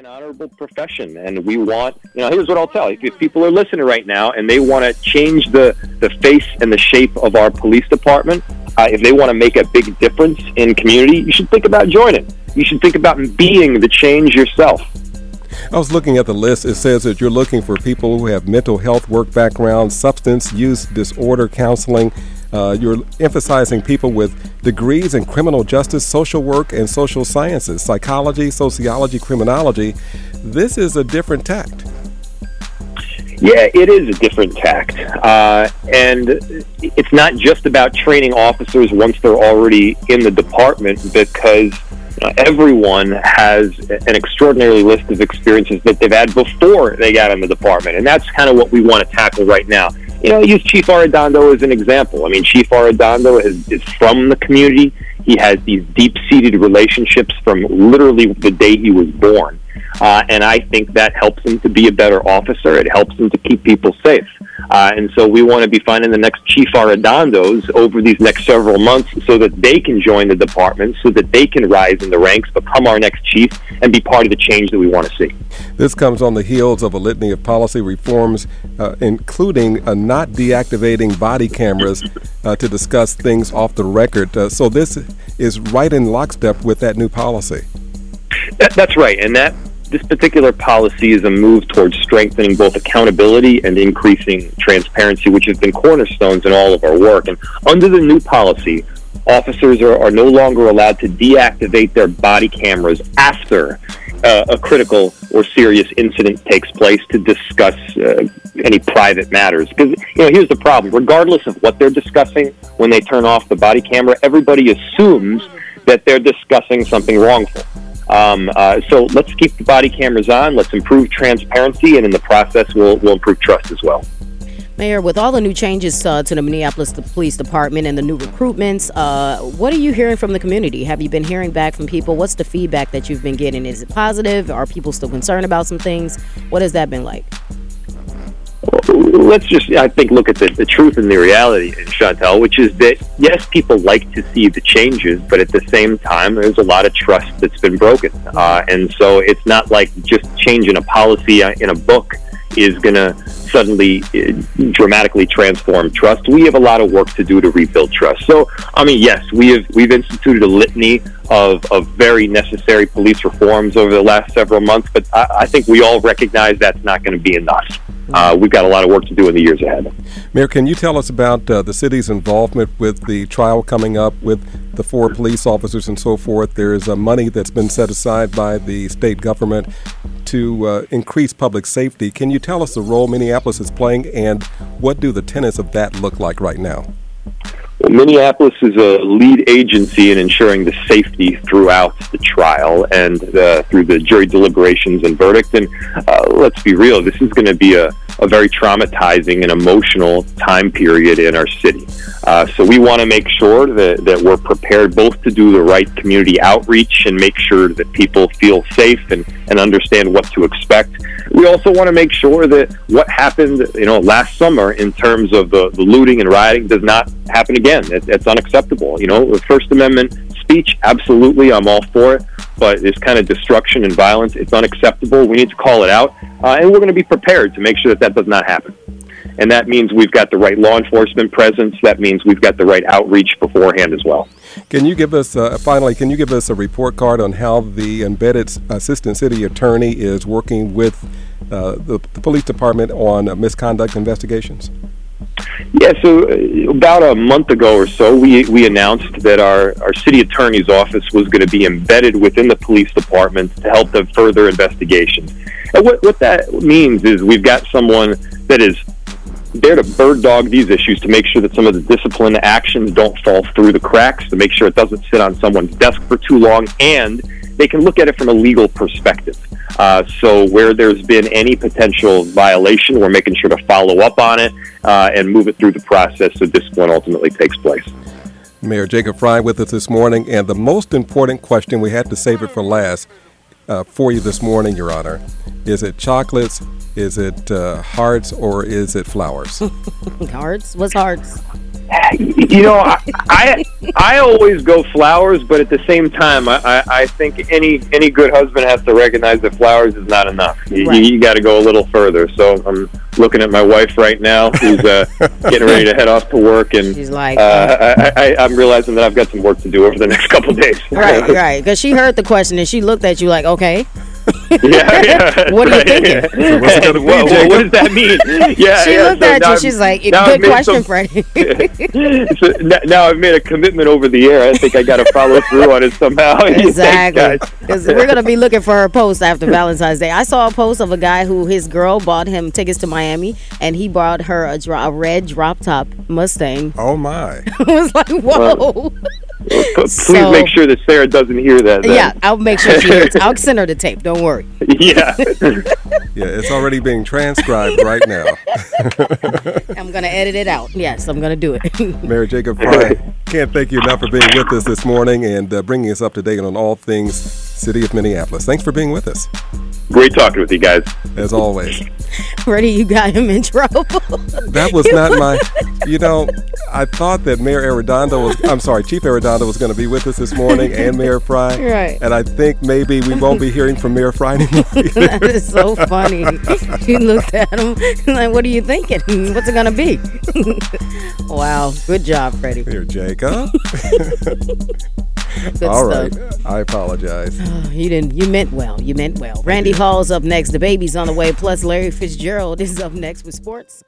an honorable profession and we want you know here's what i'll tell you. If people are listening right now and they want to change the the face and the shape of our police department uh, if they want to make a big difference in community you should think about joining. You should think about being the change yourself. I was looking at the list. It says that you're looking for people who have mental health work background, substance use disorder counseling, uh, you're emphasizing people with degrees in criminal justice, social work, and social sciences, psychology, sociology, criminology. This is a different tact. Yeah, it is a different tact. Uh, and it's not just about training officers once they're already in the department because uh, everyone has an extraordinary list of experiences that they've had before they got in the department. And that's kind of what we want to tackle right now you know, use Chief Arradondo as an example. I mean, Chief Arradondo is, is from the community. He has these deep seated relationships from literally the day he was born. Uh, and I think that helps him to be a better officer. It helps him to keep people safe. Uh, and so we want to be finding the next Chief Arradondos over these next several months so that they can join the department, so that they can rise in the ranks, become our next chief, and be part of the change that we want to see. This comes on the heels of a litany of policy reforms, uh, including uh, not deactivating body cameras uh, to discuss things off the record. Uh, so this is right in lockstep with that new policy. That, that's right. And that this particular policy is a move towards strengthening both accountability and increasing transparency, which has been cornerstones in all of our work. And under the new policy, officers are, are no longer allowed to deactivate their body cameras after uh, a critical or serious incident takes place to discuss uh, any private matters. Because, you know, here's the problem regardless of what they're discussing when they turn off the body camera, everybody assumes that they're discussing something wrongful. Um, uh, so let's keep the body cameras on. Let's improve transparency, and in the process, we'll, we'll improve trust as well. Mayor, with all the new changes uh, to the Minneapolis Police Department and the new recruitments, uh, what are you hearing from the community? Have you been hearing back from people? What's the feedback that you've been getting? Is it positive? Are people still concerned about some things? What has that been like? Let's just, I think, look at the, the truth and the reality, in Chantel, which is that, yes, people like to see the changes, but at the same time, there's a lot of trust that's been broken. Uh, and so it's not like just changing a policy uh, in a book is going to suddenly uh, dramatically transform trust. We have a lot of work to do to rebuild trust. So, I mean, yes, we have we've instituted a litany of, of very necessary police reforms over the last several months, but I, I think we all recognize that's not going to be enough. Uh, we've got a lot of work to do in the years ahead. Mayor, can you tell us about uh, the city's involvement with the trial coming up with the four police officers and so forth? There is a money that's been set aside by the state government to uh, increase public safety. Can you tell us the role Minneapolis is playing and what do the tenets of that look like right now? Minneapolis is a lead agency in ensuring the safety throughout the trial and uh, through the jury deliberations and verdict. And uh, let's be real, this is going to be a, a very traumatizing and emotional time period in our city. Uh, so we want to make sure that, that we're prepared both to do the right community outreach and make sure that people feel safe and, and understand what to expect. We also want to make sure that what happened, you know, last summer in terms of the, the looting and rioting does not happen again. It, it's unacceptable. You know, the First Amendment speech, absolutely, I'm all for it. But this kind of destruction and violence, it's unacceptable. We need to call it out, uh, and we're going to be prepared to make sure that that does not happen. And that means we've got the right law enforcement presence. That means we've got the right outreach beforehand as well. Can you give us, uh, finally, can you give us a report card on how the embedded assistant city attorney is working with uh, the, the, police department on misconduct investigations? Yeah, so uh, about a month ago or so, we, we announced that our, our city attorney's office was going to be embedded within the police department to help them further investigations. And what, what that means is we've got someone that is there to bird dog these issues to make sure that some of the discipline actions don't fall through the cracks, to make sure it doesn't sit on someone's desk for too long, and they can look at it from a legal perspective. Uh, so where there's been any potential violation, we're making sure to follow up on it uh, and move it through the process so discipline ultimately takes place. Mayor Jacob Frey with us this morning, and the most important question we had to save it for last uh, for you this morning, Your Honor. Is it chocolates? Is it uh, hearts or is it flowers? hearts? What's hearts? You know, I, I I always go flowers, but at the same time, I, I, I think any any good husband has to recognize that flowers is not enough. You, Right. you got to go a little further. So I'm looking at my wife right now, who's uh, getting ready to head off to work, and She's like, uh, I, I, I'm realizing that I've got some work to do over the next couple days. Right, right. Because she heard the question and she looked at you like, okay. Yeah, yeah. What are you right, thinking? So what's be, What- what, what does that mean? Yeah, She yeah, looked so at you. I've- She's like, now I've good question, some- Freddie. so n- now I've made a commitment over the air. I think I got to follow through on it somehow. Exactly. Because we're going to be looking for her post after Valentine's Day. I saw a post of a guy who his girl bought him tickets to Miami and he bought her a, dro- a red drop top Mustang. Oh my! I was like, whoa. P- Please So- make sure that Sarah doesn't hear that. then. yeah, I'll make sure she hears. I'll send her the tape. Don't worry. yeah. Yeah, it's already being transcribed right now. I'm going to edit it out. Yes, I'm going to do it. Mayor Jacob Frey, can't thank you enough for being with us this morning and uh, bringing us up to date on all things City of Minneapolis. Thanks for being with us, Great talking with you guys. as always. Freddie, you got him in trouble. That was not my, you know, I thought that Mayor Arradondo was, I'm sorry, Chief Arradondo was going to be with us this morning and Mayor Frey. Right. And I think maybe we won't be hearing from Mayor Frey anymore. that is so funny. She looked at him like, "What are you thinking? What's it gonna be?" wow, good job, Freddie. Here, Jacob. Good All stuff. right. I apologize. Oh, you didn't. You meant well. You meant well. Randy Hall's up next. The baby's on the way. Plus, Larry Fitzgerald is up next with sports.